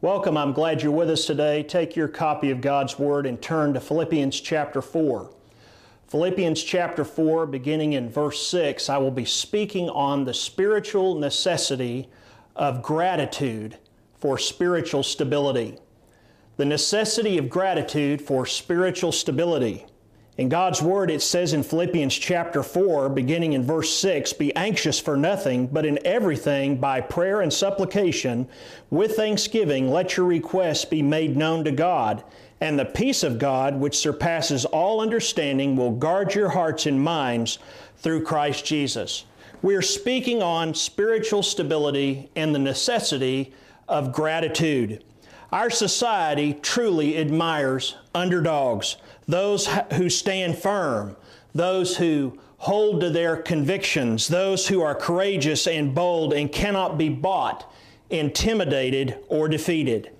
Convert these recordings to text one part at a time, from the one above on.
Welcome. I'm glad you're with us today. Take your copy of God's Word and turn to Philippians chapter 4. Philippians chapter 4, beginning in verse 6, I will be speaking on the spiritual necessity of gratitude for spiritual stability. The necessity of gratitude for spiritual stability. In God's Word, it says in Philippians chapter 4, beginning in verse 6, Be anxious for nothing, but in everything, by prayer and supplication, with thanksgiving, let your requests be made known to God. And the peace of God, which surpasses all understanding, will guard your hearts and minds through Christ Jesus. We are speaking on spiritual stability and the necessity of gratitude. Our society truly admires underdogs, those who stand firm, those who hold to their convictions, those who are courageous and bold and cannot be bought, intimidated, or defeated.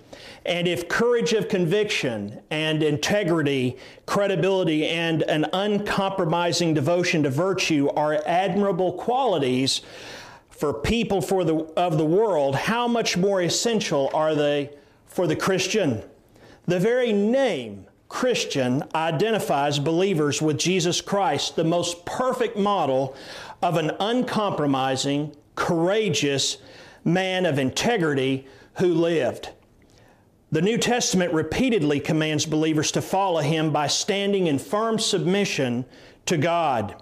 And if courage of conviction and integrity, credibility, and an uncompromising devotion to virtue are admirable qualities for people for the, of the world, how much more essential are they for the Christian. The very name Christian identifies believers with Jesus Christ, the most perfect model of an uncompromising, courageous man of integrity who lived. The New Testament repeatedly commands believers to follow him by standing in firm submission to God.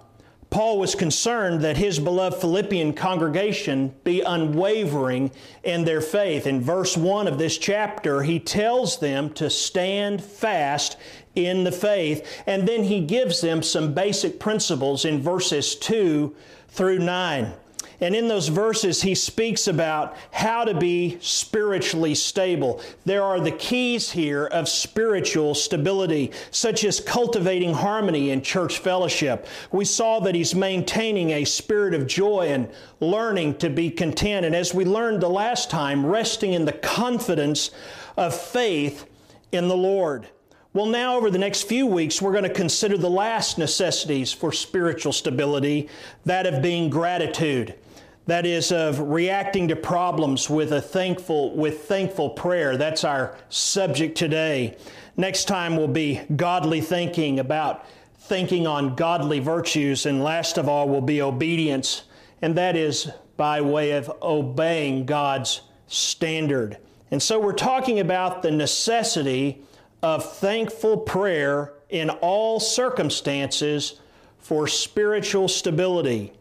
Paul was concerned that his beloved Philippian congregation be unwavering in their faith. In verse 1 of this chapter, he tells them to stand fast in the faith, and then he gives them some basic principles in verses 2 through 9. And in those verses, he speaks about how to be spiritually stable. There are the keys here of spiritual stability, such as cultivating harmony in church fellowship. We saw that he's maintaining a spirit of joy and learning to be content. And as we learned the last time, resting in the confidence of faith in the Lord. Well, now over the next few weeks, we're going to consider the last necessities for spiritual stability, that of being gratitude that is of reacting to problems with a thankful with thankful prayer. That's our subject today. Next time will be godly thinking about thinking on godly virtues and last of all will be obedience and that is by way of obeying God's standard. And so we're talking about the necessity of thankful prayer in all circumstances for spiritual stability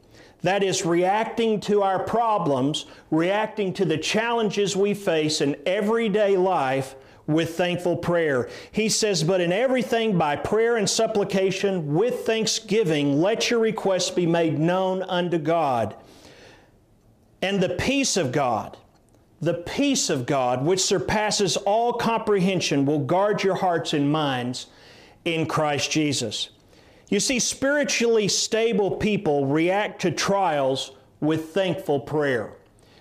that is, reacting to our problems, reacting to the challenges we face in everyday life with thankful prayer. He says, But in everything by prayer and supplication with thanksgiving, let your requests be made known unto God. And the peace of God, the peace of God, which surpasses all comprehension, will guard your hearts and minds in Christ Jesus. You see, spiritually stable people react to trials with thankful prayer.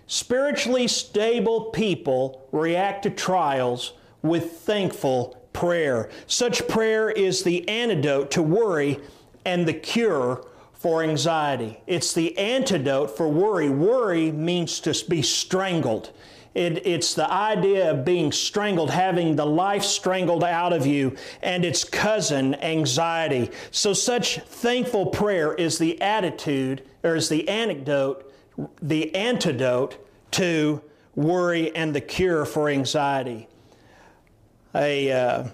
Spiritually stable people react to trials with thankful prayer. Such prayer is the antidote to worry and the cure for anxiety. It's the antidote for worry. Worry means to be strangled. It, it's the idea of being strangled, having the life strangled out of you, and its cousin, anxiety. So, such thankful prayer is the attitude, or is the anecdote, the antidote to worry and the cure for anxiety. A uh,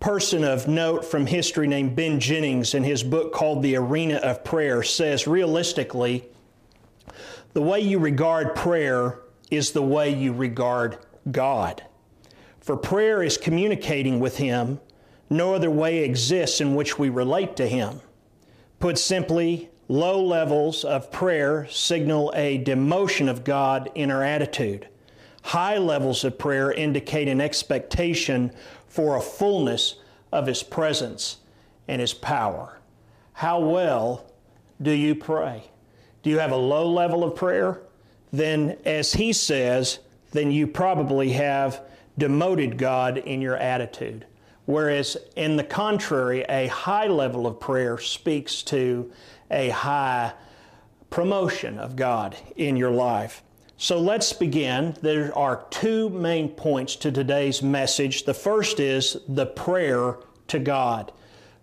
person of note from history named Ben Jennings, in his book called The Arena of Prayer, says realistically, the way you regard prayer is the way you regard God. For prayer is communicating with Him. No other way exists in which we relate to Him. Put simply, low levels of prayer signal a demotion of God in our attitude. High levels of prayer indicate an expectation for a fullness of His presence and His power. How well do you pray? Do you have a low level of prayer? Then, as he says, then you probably have demoted God in your attitude. Whereas, in the contrary, a high level of prayer speaks to a high promotion of God in your life. So let's begin. There are two main points to today's message. The first is the prayer to God.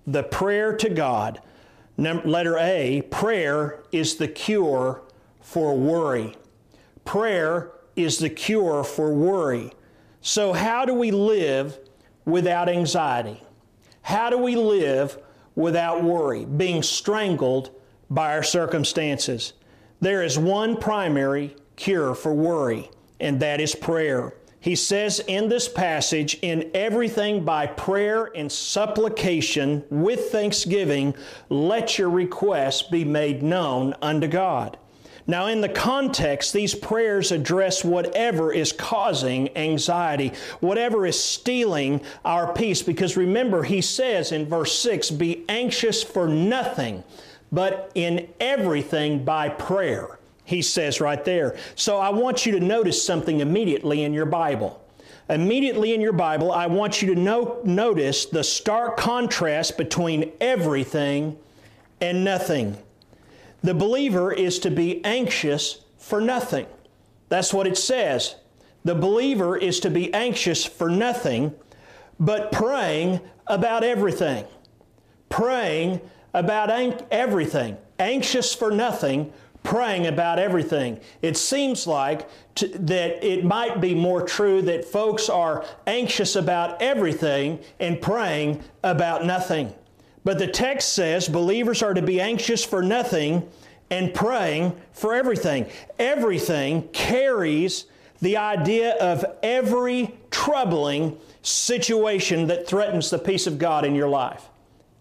The prayer to God. Letter A prayer is the cure for worry. Prayer is the cure for worry. So, how do we live without anxiety? How do we live without worry, being strangled by our circumstances? There is one primary cure for worry, and that is prayer. He says in this passage, in everything by prayer and supplication with thanksgiving, let your requests be made known unto God. Now, in the context, these prayers address whatever is causing anxiety, whatever is stealing our peace. Because remember, he says in verse 6 be anxious for nothing, but in everything by prayer he says right there. So I want you to notice something immediately in your Bible. Immediately in your Bible, I want you to no- notice the stark contrast between everything and nothing. The believer is to be anxious for nothing. That's what it says. The believer is to be anxious for nothing, but praying about everything. Praying about an- everything. Anxious for nothing, praying about everything. It seems like that it might be more true that folks are anxious about everything and praying about nothing. But the text says believers are to be anxious for nothing and praying for everything. Everything carries the idea of every troubling situation that threatens the peace of God in your life.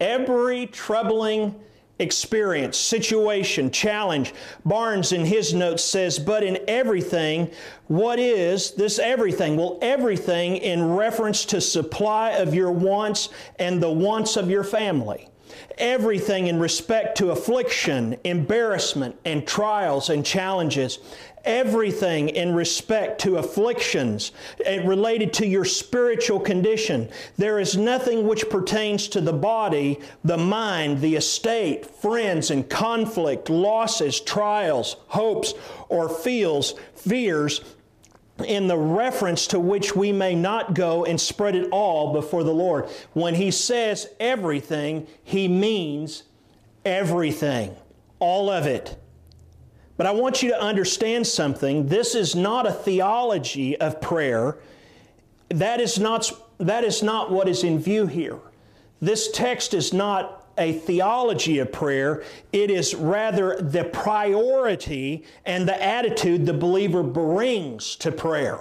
Every troubling experience, situation, challenge. Barnes in his notes says, but in everything, what is this everything? Well, everything in reference to supply of your wants and the wants of your family everything in respect to affliction, embarrassment, and trials and challenges, everything in respect to afflictions eh, related to your spiritual condition. There is nothing which pertains to the body, the mind, the estate, friends, and conflict, losses, trials, hopes, or feels, fears in the reference to which we may not go and spread it all before the Lord. When he says everything, he means everything, all of it. But I want you to understand something. This is not a theology of prayer. That is not, that is not what is in view here. This text is not a theology of prayer, it is rather the priority and the attitude the believer brings to prayer.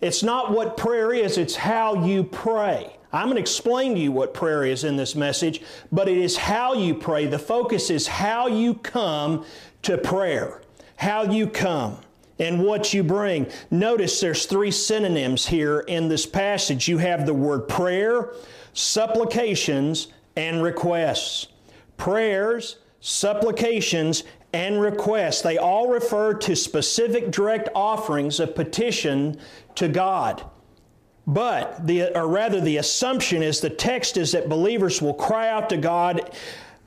It's not what prayer is, it's how you pray. I'm going to explain to you what prayer is in this message, but it is how you pray. The focus is how you come to prayer, how you come and what you bring. Notice there's three synonyms here in this passage. You have the word prayer, supplications, and requests. Prayers, supplications, and requests, they all refer to specific direct offerings of petition to God. But, the, or rather, the assumption is the text is that believers will cry out to God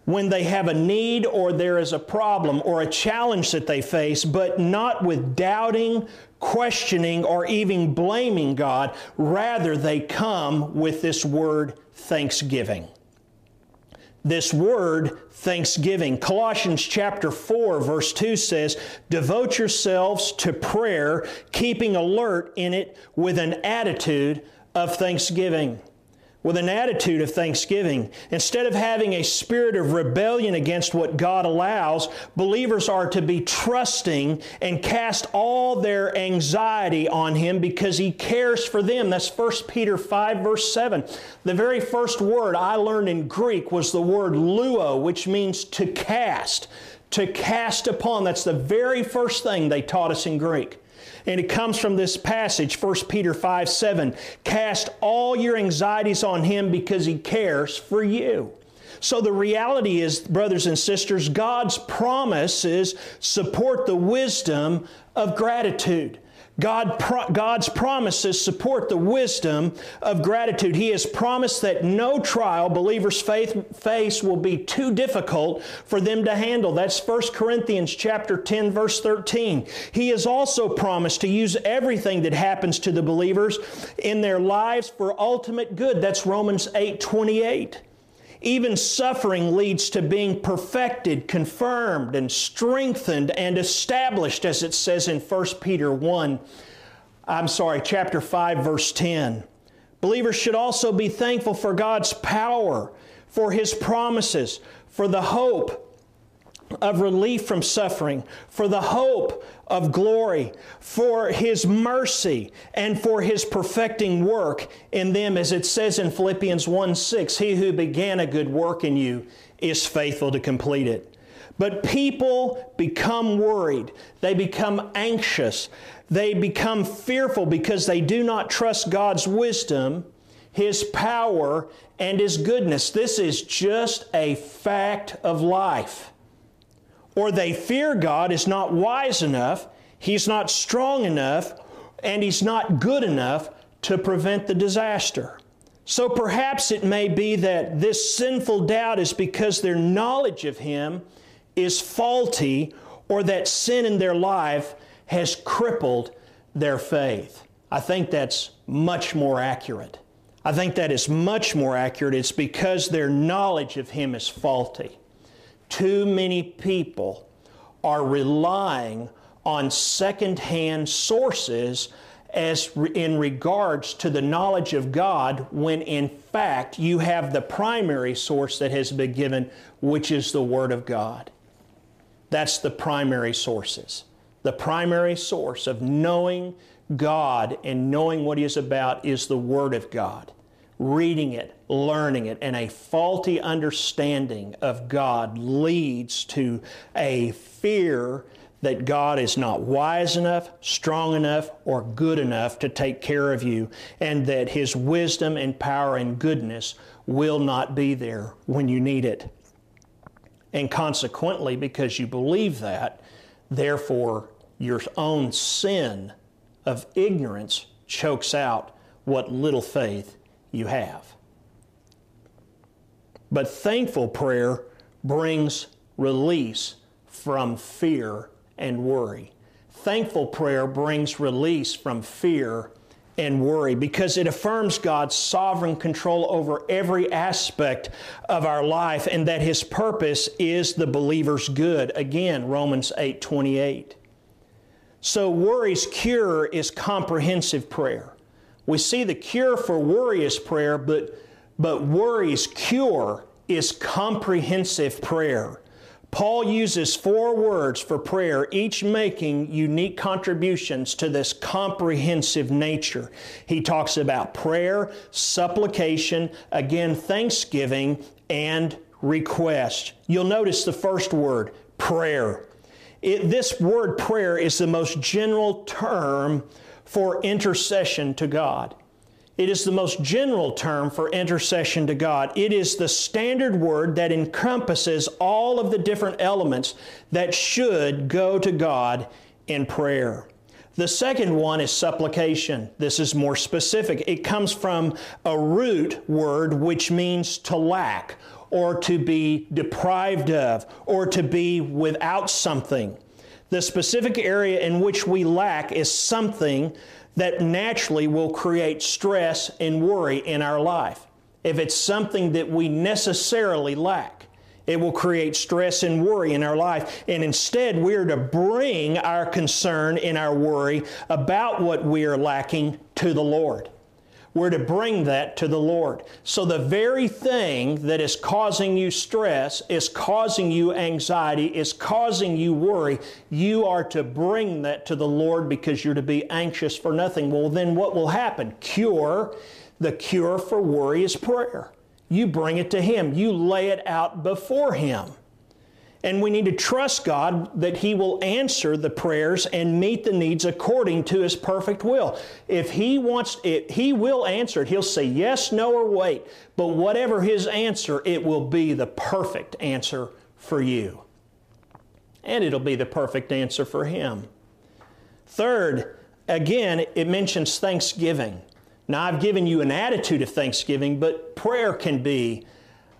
when they have a need or there is a problem or a challenge that they face, but not with doubting, questioning, or even blaming God. Rather, they come with this word thanksgiving this word thanksgiving. Colossians chapter 4 verse 2 says, "Devote yourselves to prayer, keeping alert in it with an attitude of thanksgiving." With an attitude of thanksgiving. Instead of having a spirit of rebellion against what God allows, believers are to be trusting and cast all their anxiety on Him because He cares for them. That's 1 Peter 5, verse 7. The very first word I learned in Greek was the word luo, which means to cast. To cast upon. That's the very first thing they taught us in Greek. And it comes from this passage, 1 Peter 5 7. Cast all your anxieties on Him because He cares for you. So the reality is, brothers and sisters, God's promises support the wisdom of gratitude. God, God's promises support the wisdom of gratitude. He has promised that no trial believers faith, face will be too difficult for them to handle. That's 1 Corinthians chapter 10 verse 13. He has also promised to use everything that happens to the believers in their lives for ultimate good. That's Romans 8 28. Even suffering leads to being perfected, confirmed, and strengthened and established, as it says in 1 Peter 1, I'm sorry, chapter 5, verse 10. Believers should also be thankful for God's power, for His promises, for the hope of relief from suffering, for the hope of glory, for His mercy, and for His perfecting work in them, as it says in Philippians 1 6, He who began a good work in you is faithful to complete it. But people become worried, they become anxious, they become fearful because they do not trust God's wisdom, His power, and His goodness. This is just a fact of life or they fear God is not wise enough, he's not strong enough, and he's not good enough to prevent the disaster. So perhaps it may be that this sinful doubt is because their knowledge of him is faulty or that sin in their life has crippled their faith. I think that's much more accurate. I think that is much more accurate. It's because their knowledge of Him is faulty. Too many people are relying on secondhand sources as in regards to the knowledge of God when in fact you have the primary source that has been given which is the word of God. That's the primary sources. The primary source of knowing God and knowing what he is about is the word of God reading it, learning it, and a faulty understanding of God leads to a fear that God is not wise enough, strong enough, or good enough to take care of you, and that His wisdom and power and goodness will not be there when you need it. And consequently, because you believe that, therefore your own sin of ignorance chokes out what little faith you have. But thankful prayer brings release from fear and worry. Thankful prayer brings release from fear and worry because it affirms God's sovereign control over every aspect of our life and that his purpose is the believer's good. Again, Romans 8:28. So worry's cure is comprehensive prayer. We see the cure for worry is prayer, but, but worry's cure is comprehensive prayer. Paul uses four words for prayer, each making unique contributions to this comprehensive nature. He talks about prayer, supplication, again, thanksgiving, and request. You'll notice the first word, prayer. It, this word prayer is the most general term for intercession to God. It is the most general term for intercession to God. It is the standard word that encompasses all of the different elements that should go to God in prayer. The second one is supplication. This is more specific. It comes from a root word which means to lack or to be deprived of or to be without something. The specific area in which we lack is something that naturally will create stress and worry in our life. If it's something that we necessarily lack, it will create stress and worry in our life. And instead, we are to bring our concern and our worry about what we are lacking to the Lord. We're to bring that to the Lord. So the very thing that is causing you stress, is causing you anxiety, is causing you worry, you are to bring that to the Lord because you're to be anxious for nothing. Well, then what will happen? Cure. The cure for worry is prayer. You bring it to Him. You lay it out before Him. And we need to trust God that He will answer the prayers and meet the needs according to His perfect will. If He wants it, He will answer it. He'll say yes, no, or wait. But whatever His answer, it will be the perfect answer for you. And it'll be the perfect answer for Him. Third, again, it mentions thanksgiving. Now, I've given you an attitude of thanksgiving, but prayer can be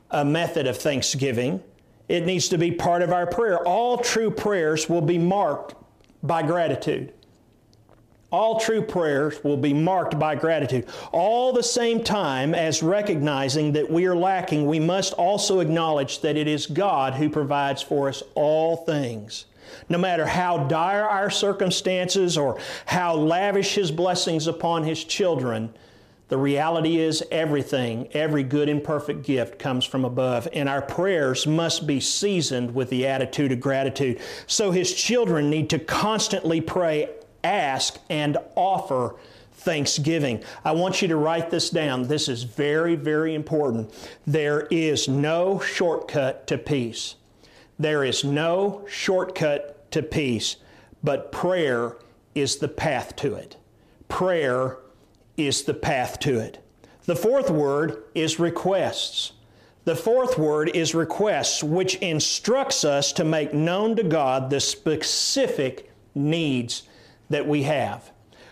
a method of thanksgiving. It needs to be part of our prayer. All true prayers will be marked by gratitude. All true prayers will be marked by gratitude. All the same time as recognizing that we are lacking, we must also acknowledge that it is God who provides for us all things. No matter how dire our circumstances or how lavish His blessings upon His children, the reality is everything, every good and perfect gift comes from above, and our prayers must be seasoned with the attitude of gratitude. So His children need to constantly pray ask and offer thanksgiving. I want you to write this down. This is very, very important. There is no shortcut to peace. There is no shortcut to peace, but prayer is the path to it. Prayer is the path to it. The fourth word is requests. The fourth word is requests, which instructs us to make known to God the specific needs that we have.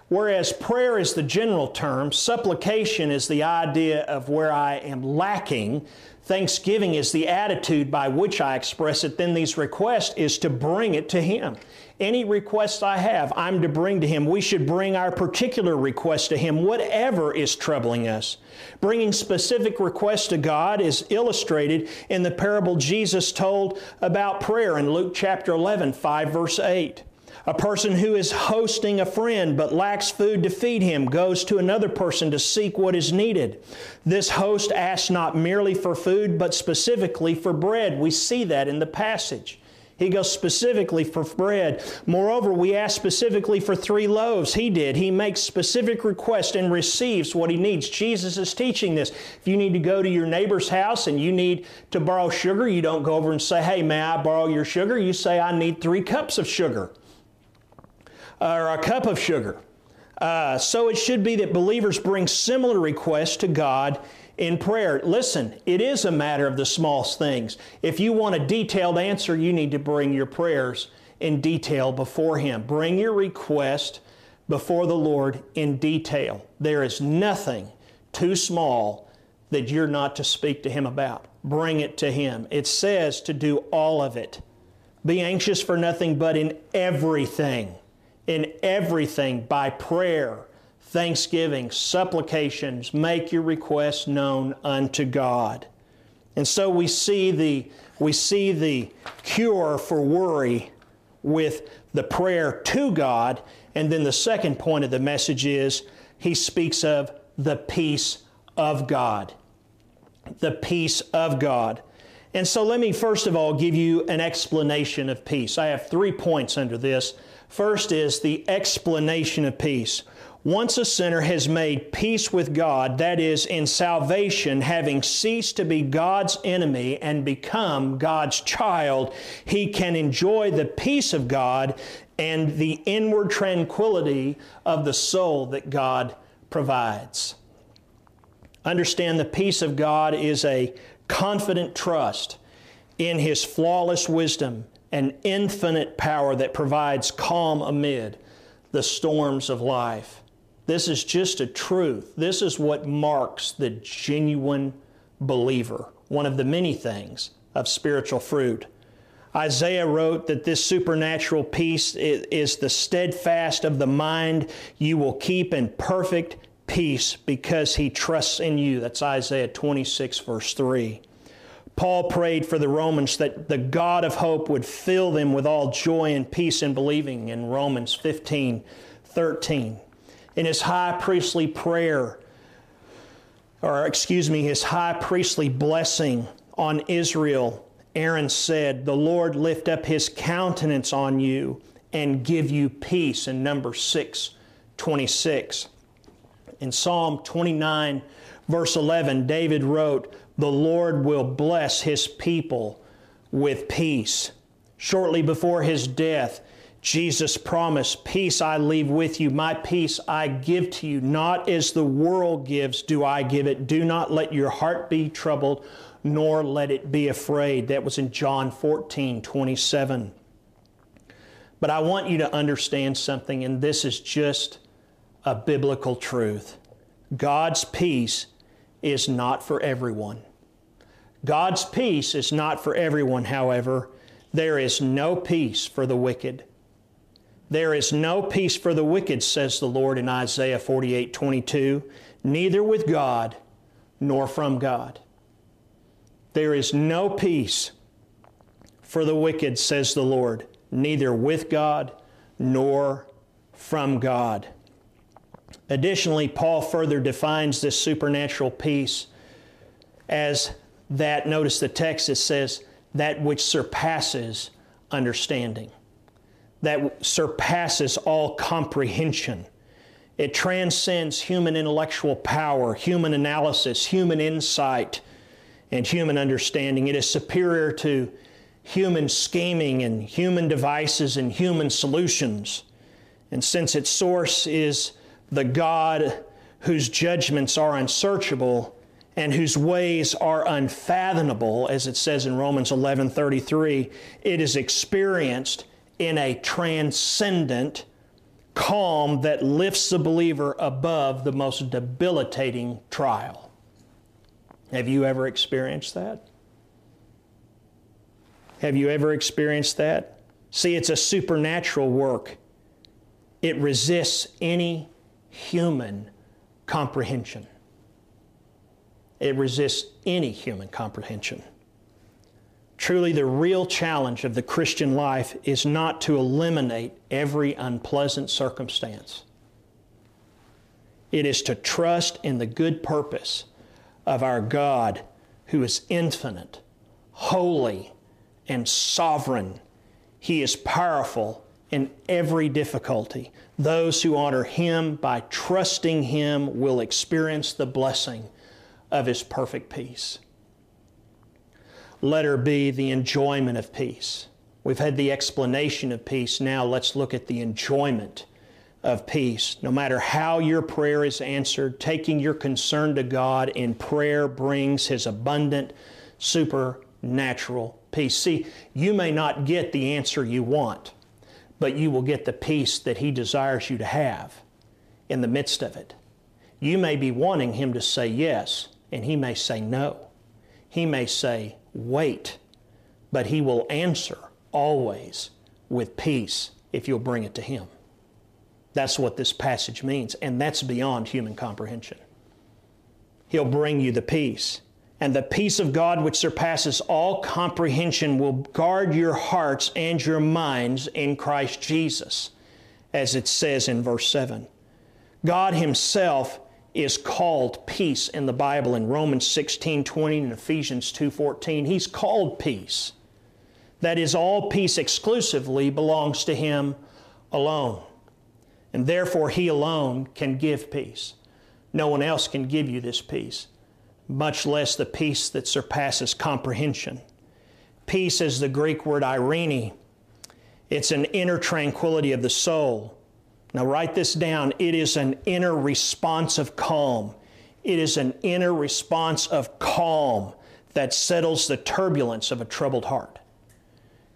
Whereas prayer is the general term, supplication is the idea of where I am lacking, thanksgiving is the attitude by which I express it, then these requests is to bring it to Him. Any request I have, I'm to bring to Him. We should bring our particular request to Him, whatever is troubling us. Bringing specific requests to God is illustrated in the parable Jesus told about prayer in Luke chapter 11, 5 verse 8. A person who is hosting a friend but lacks food to feed him goes to another person to seek what is needed. This host asks not merely for food but specifically for bread. We see that in the passage. He goes specifically for bread. Moreover, we ask specifically for three loaves. He did. He makes specific requests and receives what he needs. Jesus is teaching this. If you need to go to your neighbor's house and you need to borrow sugar, you don't go over and say, Hey, may I borrow your sugar? You say, I need three cups of sugar or a cup of sugar. Uh, so it should be that believers bring similar requests to God in prayer. Listen, it is a matter of the smallest things. If you want a detailed answer, you need to bring your prayers in detail before Him. Bring your request before the Lord in detail. There is nothing too small that you're not to speak to Him about. Bring it to Him. It says to do all of it. Be anxious for nothing, but in everything in everything by prayer, thanksgiving, supplications, make your requests known unto God. And so we see the, we see the cure for worry with the prayer to God. And then the second point of the message is he speaks of the peace of God. The peace of God. And so let me first of all give you an explanation of peace. I have three points under this. First is the explanation of peace. Once a sinner has made peace with God, that is, in salvation, having ceased to be God's enemy and become God's child, he can enjoy the peace of God and the inward tranquility of the soul that God provides. Understand the peace of God is a confident trust in His flawless wisdom and infinite power that provides calm amid the storms of life. This is just a truth. This is what marks the genuine believer, one of the many things of spiritual fruit. Isaiah wrote that this supernatural peace is the steadfast of the mind you will keep in perfect peace because he trusts in you. That's Isaiah 26, verse 3. Paul prayed for the Romans that the God of hope would fill them with all joy and peace in believing in Romans 15 13. In his high priestly prayer, or excuse me, his high priestly blessing on Israel, Aaron said, The Lord lift up his countenance on you and give you peace in number 6 26. In Psalm 29, verse 11, David wrote, the Lord will bless his people with peace. Shortly before his death, Jesus promised, Peace I leave with you, my peace I give to you. Not as the world gives, do I give it. Do not let your heart be troubled, nor let it be afraid. That was in John 14 27. But I want you to understand something, and this is just a biblical truth. God's peace is not for everyone. God's peace is not for everyone, however. There is no peace for the wicked. There is no peace for the wicked, says the Lord in Isaiah 48 22, neither with God nor from God. There is no peace for the wicked, says the Lord, neither with God nor from God. Additionally, Paul further defines this supernatural peace as that, notice the text, it says, that which surpasses understanding, that surpasses all comprehension. It transcends human intellectual power, human analysis, human insight, and human understanding. It is superior to human scheming and human devices and human solutions. And since its source is the God whose judgments are unsearchable and whose ways are unfathomable, as it says in Romans 11:33, it is experienced in a transcendent calm that lifts the believer above the most debilitating trial. Have you ever experienced that? Have you ever experienced that? See, it's a supernatural work. It resists any human comprehension. It resists any human comprehension. Truly, the real challenge of the Christian life is not to eliminate every unpleasant circumstance. It is to trust in the good purpose of our God who is infinite, holy, and sovereign. He is powerful in every difficulty. Those who honor Him by trusting Him will experience the blessing of His perfect peace. Letter B, the enjoyment of peace. We've had the explanation of peace. Now let's look at the enjoyment of peace. No matter how your prayer is answered, taking your concern to God in prayer brings His abundant, supernatural peace. See, you may not get the answer you want but you will get the peace that He desires you to have in the midst of it. You may be wanting Him to say yes, and He may say no. He may say, wait, but He will answer always with peace if you'll bring it to Him. That's what this passage means, and that's beyond human comprehension. He'll bring you the peace and the peace of God, which surpasses all comprehension, will guard your hearts and your minds in Christ Jesus, as it says in verse 7. God Himself is called peace in the Bible in Romans 16 20 and Ephesians 2 14. He's called peace. That is, all peace exclusively belongs to Him alone. And therefore, He alone can give peace. No one else can give you this peace much less the peace that surpasses comprehension. Peace is the Greek word irene. It's an inner tranquility of the soul. Now, write this down. It is an inner response of calm. It is an inner response of calm that settles the turbulence of a troubled heart.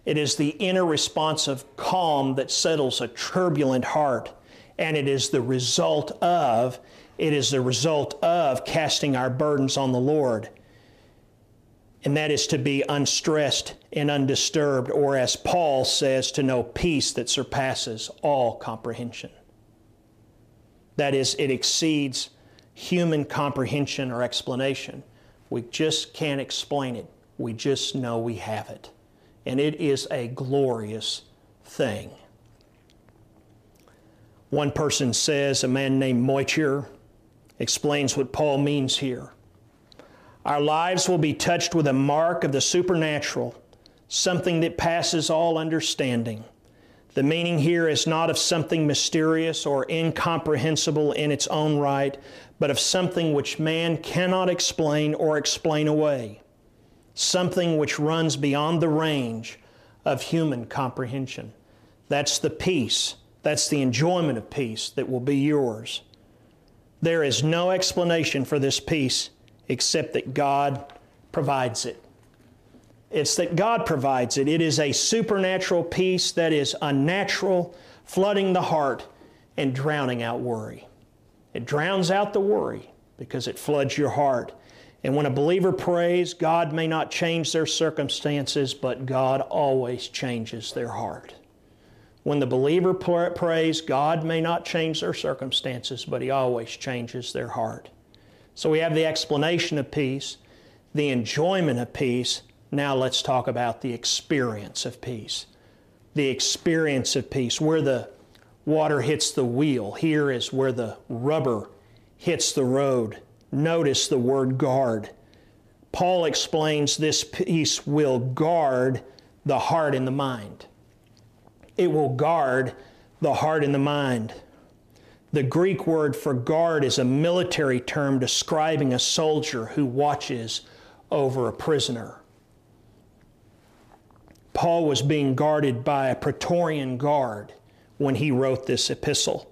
It is the inner response of calm that settles a turbulent heart, and it is the result of it is the result of casting our burdens on the Lord. And that is to be unstressed and undisturbed, or as Paul says, to know peace that surpasses all comprehension. That is, it exceeds human comprehension or explanation. We just can't explain it. We just know we have it. And it is a glorious thing. One person says, a man named Motyer, explains what Paul means here. Our lives will be touched with a mark of the supernatural, something that passes all understanding. The meaning here is not of something mysterious or incomprehensible in its own right, but of something which man cannot explain or explain away, something which runs beyond the range of human comprehension. That's the peace, that's the enjoyment of peace that will be yours. There is no explanation for this peace except that God provides it. It's that God provides it. It is a supernatural peace that is unnatural, flooding the heart and drowning out worry. It drowns out the worry because it floods your heart. And when a believer prays, God may not change their circumstances, but God always changes their heart. When the believer prays, God may not change their circumstances, but He always changes their heart. So we have the explanation of peace, the enjoyment of peace. Now let's talk about the experience of peace. The experience of peace, where the water hits the wheel. Here is where the rubber hits the road. Notice the word guard. Paul explains this peace will guard the heart and the mind. It will guard the heart and the mind. The Greek word for guard is a military term describing a soldier who watches over a prisoner. Paul was being guarded by a Praetorian guard when he wrote this epistle,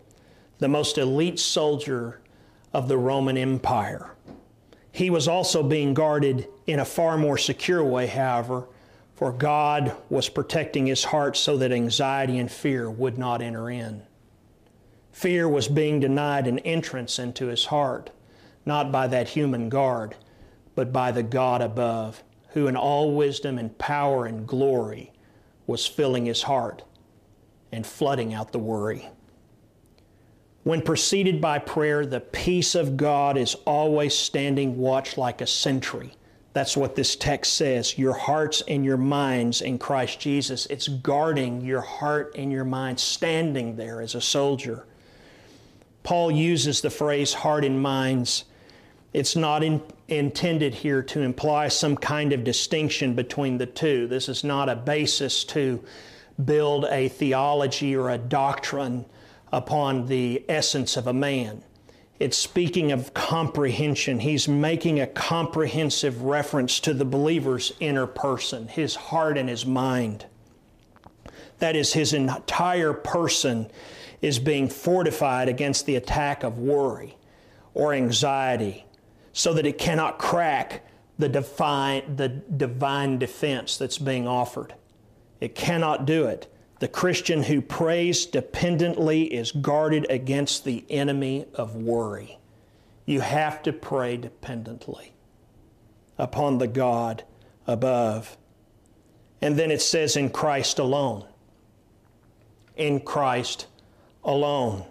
the most elite soldier of the Roman Empire. He was also being guarded in a far more secure way, however, for God was protecting his heart so that anxiety and fear would not enter in. Fear was being denied an entrance into his heart, not by that human guard, but by the God above, who in all wisdom and power and glory was filling his heart and flooding out the worry. When preceded by prayer, the peace of God is always standing watch like a sentry. That's what this text says. Your hearts and your minds in Christ Jesus. It's guarding your heart and your mind, standing there as a soldier. Paul uses the phrase heart and minds. It's not in, intended here to imply some kind of distinction between the two. This is not a basis to build a theology or a doctrine upon the essence of a man. It's speaking of comprehension. He's making a comprehensive reference to the believer's inner person, his heart and his mind. That is, his entire person is being fortified against the attack of worry or anxiety so that it cannot crack the divine, the divine defense that's being offered. It cannot do it. The Christian who prays dependently is guarded against the enemy of worry. You have to pray dependently upon the God above. And then it says, in Christ alone. In Christ alone.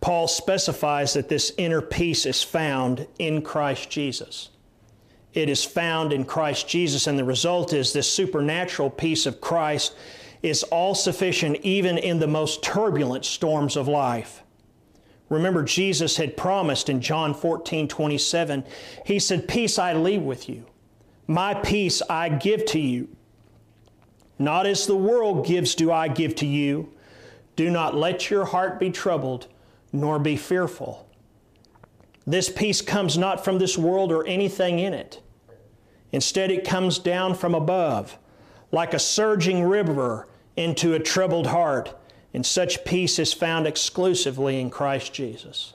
Paul specifies that this inner peace is found in Christ Jesus it is found in Christ Jesus. And the result is this supernatural peace of Christ is all sufficient even in the most turbulent storms of life. Remember, Jesus had promised in John 14 27, He said, Peace I leave with you, my peace I give to you. Not as the world gives, do I give to you. Do not let your heart be troubled, nor be fearful. This peace comes not from this world or anything in it. Instead, it comes down from above, like a surging river into a troubled heart, and such peace is found exclusively in Christ Jesus.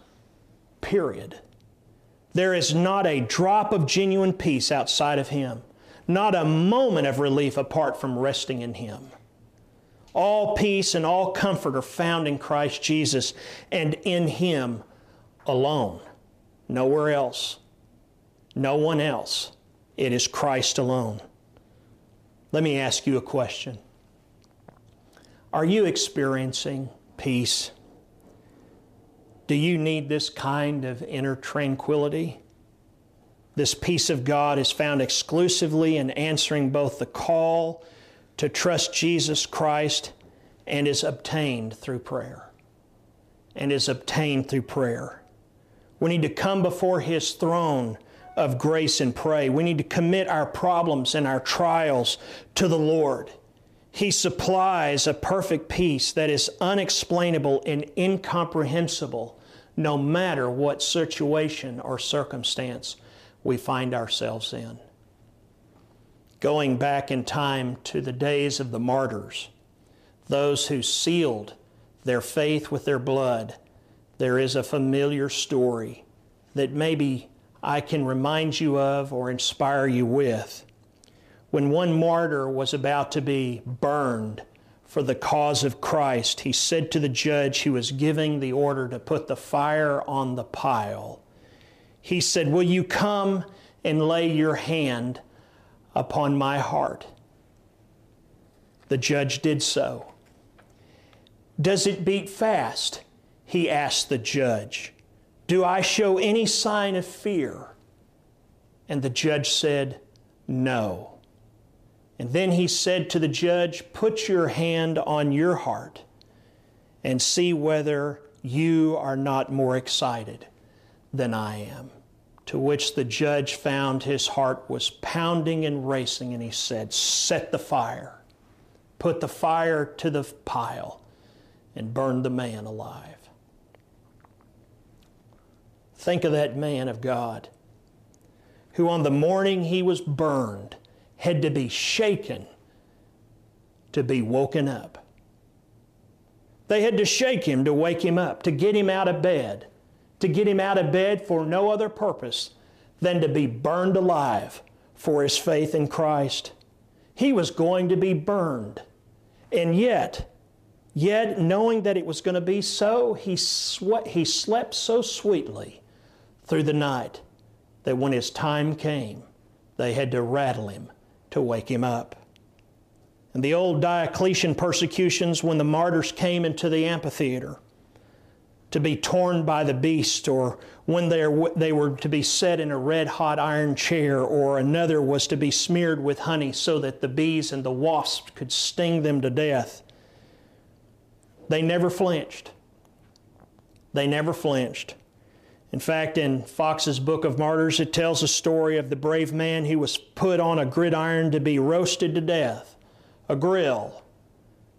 Period. There is not a drop of genuine peace outside of Him, not a moment of relief apart from resting in Him. All peace and all comfort are found in Christ Jesus and in Him alone. Nowhere else. No one else. It is Christ alone. Let me ask you a question Are you experiencing peace? Do you need this kind of inner tranquility? This peace of God is found exclusively in answering both the call to trust Jesus Christ and is obtained through prayer. And is obtained through prayer. We need to come before His throne of grace and pray. We need to commit our problems and our trials to the Lord. He supplies a perfect peace that is unexplainable and incomprehensible no matter what situation or circumstance we find ourselves in. Going back in time to the days of the martyrs, those who sealed their faith with their blood, there is a familiar story that maybe I can remind you of or inspire you with. When one martyr was about to be burned for the cause of Christ, he said to the judge who was giving the order to put the fire on the pile, He said, Will you come and lay your hand upon my heart? The judge did so. Does it beat fast? He asked the judge. Do I show any sign of fear? And the judge said, No. And then he said to the judge, Put your hand on your heart and see whether you are not more excited than I am. To which the judge found his heart was pounding and racing, and he said, Set the fire, put the fire to the pile, and burn the man alive. Think of that man of God who, on the morning he was burned, had to be shaken to be woken up. They had to shake him to wake him up, to get him out of bed, to get him out of bed for no other purpose than to be burned alive for his faith in Christ. He was going to be burned. And yet, yet knowing that it was going to be so, he, sw- he slept so sweetly through the night that when his time came, they had to rattle him to wake him up. And the old Diocletian persecutions, when the martyrs came into the amphitheater to be torn by the beast, or when they were to be set in a red hot iron chair, or another was to be smeared with honey so that the bees and the wasps could sting them to death, they never flinched. They never flinched. In fact, in Foxe's Book of Martyrs, it tells a story of the brave man who was put on a gridiron to be roasted to death, a grill,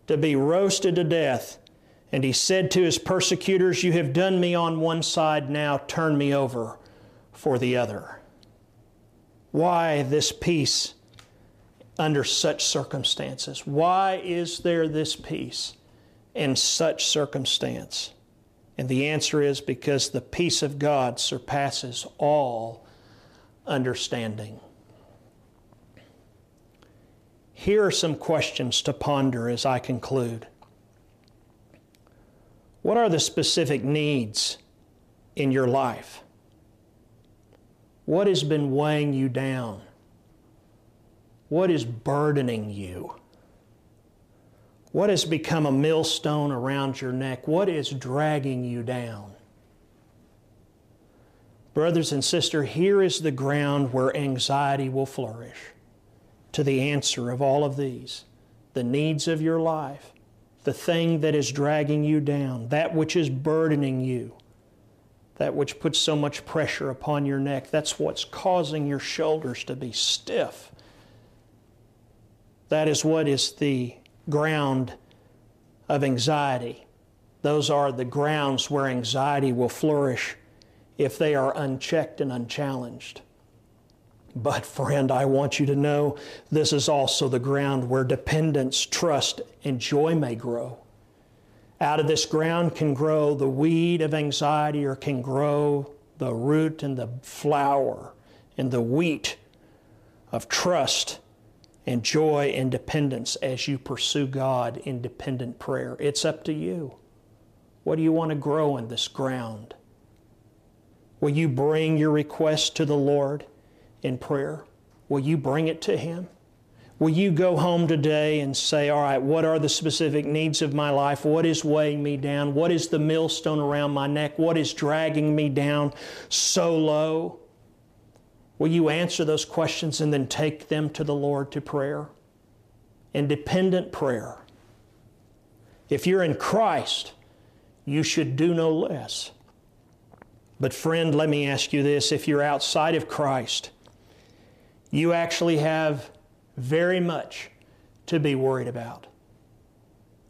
to be roasted to death. And he said to his persecutors, You have done me on one side, now turn me over for the other. Why this peace under such circumstances? Why is there this peace in such circumstance? And the answer is because the peace of God surpasses all understanding. Here are some questions to ponder as I conclude. What are the specific needs in your life? What has been weighing you down? What is burdening you? What has become a millstone around your neck? What is dragging you down? Brothers and sisters, here is the ground where anxiety will flourish. To the answer of all of these, the needs of your life, the thing that is dragging you down, that which is burdening you, that which puts so much pressure upon your neck, that's what's causing your shoulders to be stiff. That is what is the ground of anxiety. Those are the grounds where anxiety will flourish if they are unchecked and unchallenged. But, friend, I want you to know this is also the ground where dependence, trust, and joy may grow. Out of this ground can grow the weed of anxiety, or can grow the root and the flower and the wheat of trust and joy and dependence as you pursue God in dependent prayer. It's up to you. What do you want to grow in this ground? Will you bring your request to the Lord in prayer? Will you bring it to Him? Will you go home today and say, All right, what are the specific needs of my life? What is weighing me down? What is the millstone around my neck? What is dragging me down so low? Will you answer those questions and then take them to the Lord to prayer? Independent prayer. If you're in Christ, you should do no less. But, friend, let me ask you this if you're outside of Christ, you actually have very much to be worried about.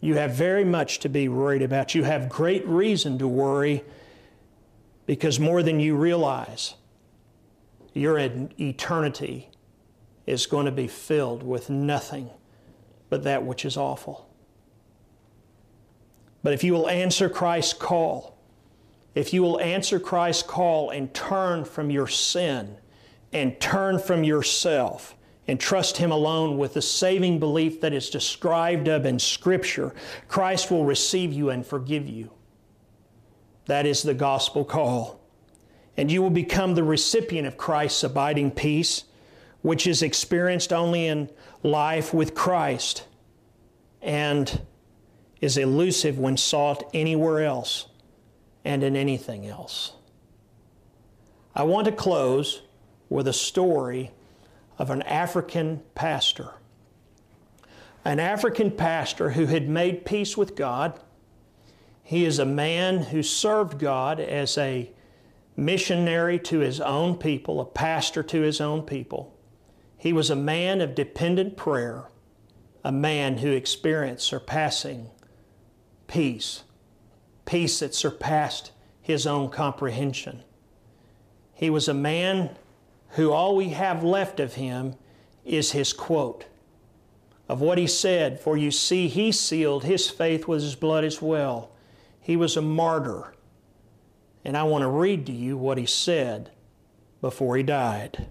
You have very much to be worried about. You have great reason to worry because more than you realize, your eternity is going to be filled with nothing but that which is awful. But if you will answer Christ's call, if you will answer Christ's call and turn from your sin and turn from yourself and trust Him alone with the saving belief that is described of in Scripture, Christ will receive you and forgive you. That is the gospel call. And you will become the recipient of Christ's abiding peace, which is experienced only in life with Christ and is elusive when sought anywhere else and in anything else. I want to close with a story of an African pastor. An African pastor who had made peace with God. He is a man who served God as a missionary to his own people, a pastor to his own people. He was a man of dependent prayer, a man who experienced surpassing peace, peace that surpassed his own comprehension. He was a man who all we have left of him is his quote of what he said For you see, he sealed his faith with his blood as well. He was a martyr. And I want to read to you what he said before he died.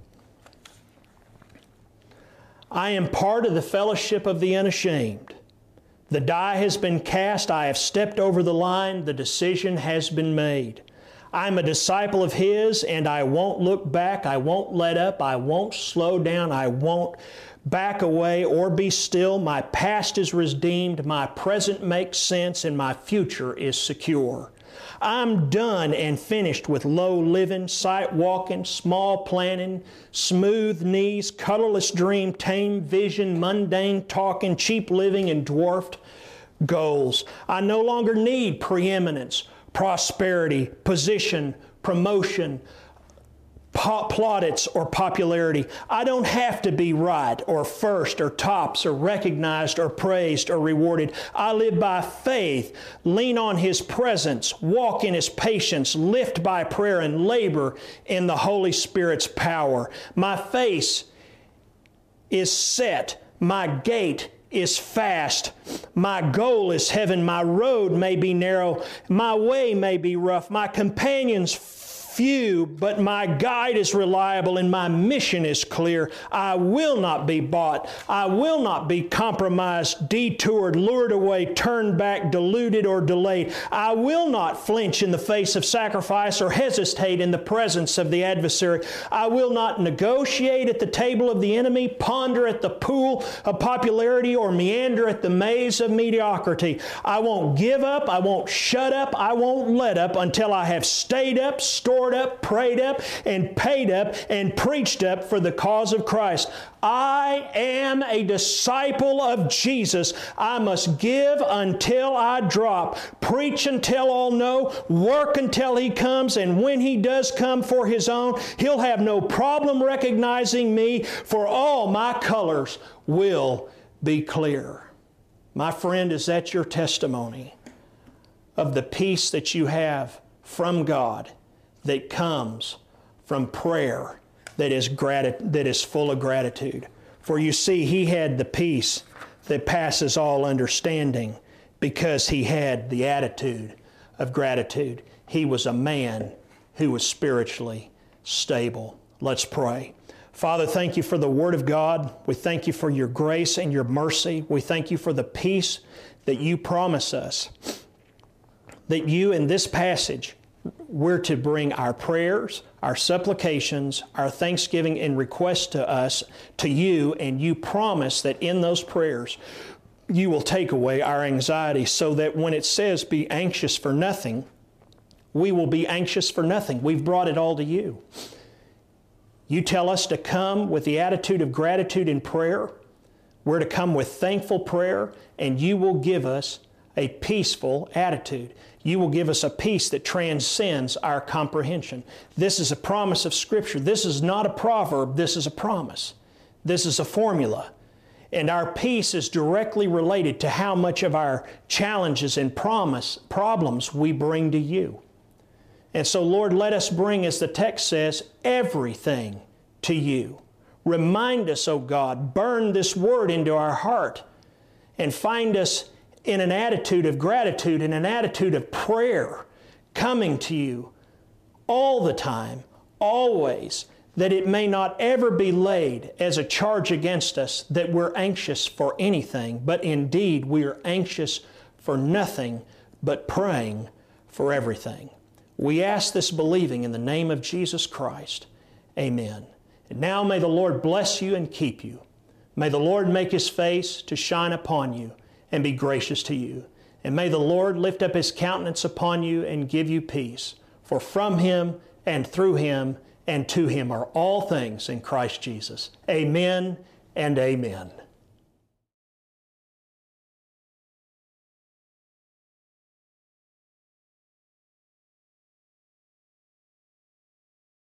I am part of the fellowship of the unashamed. The die has been cast, I have stepped over the line, the decision has been made. I'm a disciple of His and I won't look back. I won't let up. I won't slow down. I won't back away or be still. My past is redeemed. My present makes sense and my future is secure. I'm done and finished with low living, sight walking, small planning, smooth knees, colorless dream, tame vision, mundane talking, cheap living, and dwarfed goals. I no longer need preeminence prosperity, position, promotion, plaudits, or popularity. I don't have to be right or first or tops or recognized or praised or rewarded. I live by faith, lean on His presence, walk in His patience, lift by prayer, and labor in the Holy Spirit's power. My face is set, my gait is fast. My goal is heaven. My road may be narrow. My way may be rough. My companions few, but my guide is reliable and my mission is clear. I will not be bought. I will not be compromised, detoured, lured away, turned back, deluded, or delayed. I will not flinch in the face of sacrifice or hesitate in the presence of the adversary. I will not negotiate at the table of the enemy, ponder at the pool of popularity, or meander at the maze of mediocrity. I won't give up. I won't shut up. I won't let up until I have stayed up, stored up, prayed up, and paid up and preached up for the cause of Christ. I am a disciple of Jesus. I must give until I drop, preach until all know, work until He comes, and when He does come for His own, He'll have no problem recognizing me, for all my colors will be clear. My friend, is that your testimony of the peace that you have from God that comes from prayer that is, grati- that is full of gratitude. For you see, he had the peace that passes all understanding because he had the attitude of gratitude. He was a man who was spiritually stable. Let's pray. Father, thank you for the Word of God. We thank you for your grace and your mercy. We thank you for the peace that you promise us. That you, in this passage, we're to bring our prayers, our supplications, our thanksgiving and requests to us, to you, and you promise that in those prayers, you will take away our anxiety so that when it says be anxious for nothing, we will be anxious for nothing. We've brought it all to you. You tell us to come with the attitude of gratitude in prayer. We're to come with thankful prayer, and you will give us a peaceful attitude you will give us a peace that transcends our comprehension. This is a promise of Scripture. This is not a proverb, this is a promise. This is a formula. And our peace is directly related to how much of our challenges and promise, problems we bring to you. And so, Lord, let us bring, as the text says, everything to you. Remind us, O oh God, burn this word into our heart and find us in an attitude of gratitude, in an attitude of prayer, coming to you all the time, always, that it may not ever be laid as a charge against us that we're anxious for anything, but indeed we are anxious for nothing, but praying for everything. We ask this believing in the name of Jesus Christ. Amen. And now may the Lord bless you and keep you. May the Lord make his face to shine upon you and be gracious to you. And may the Lord lift up his countenance upon you and give you peace. For from him and through him and to him are all things in Christ Jesus. Amen and amen.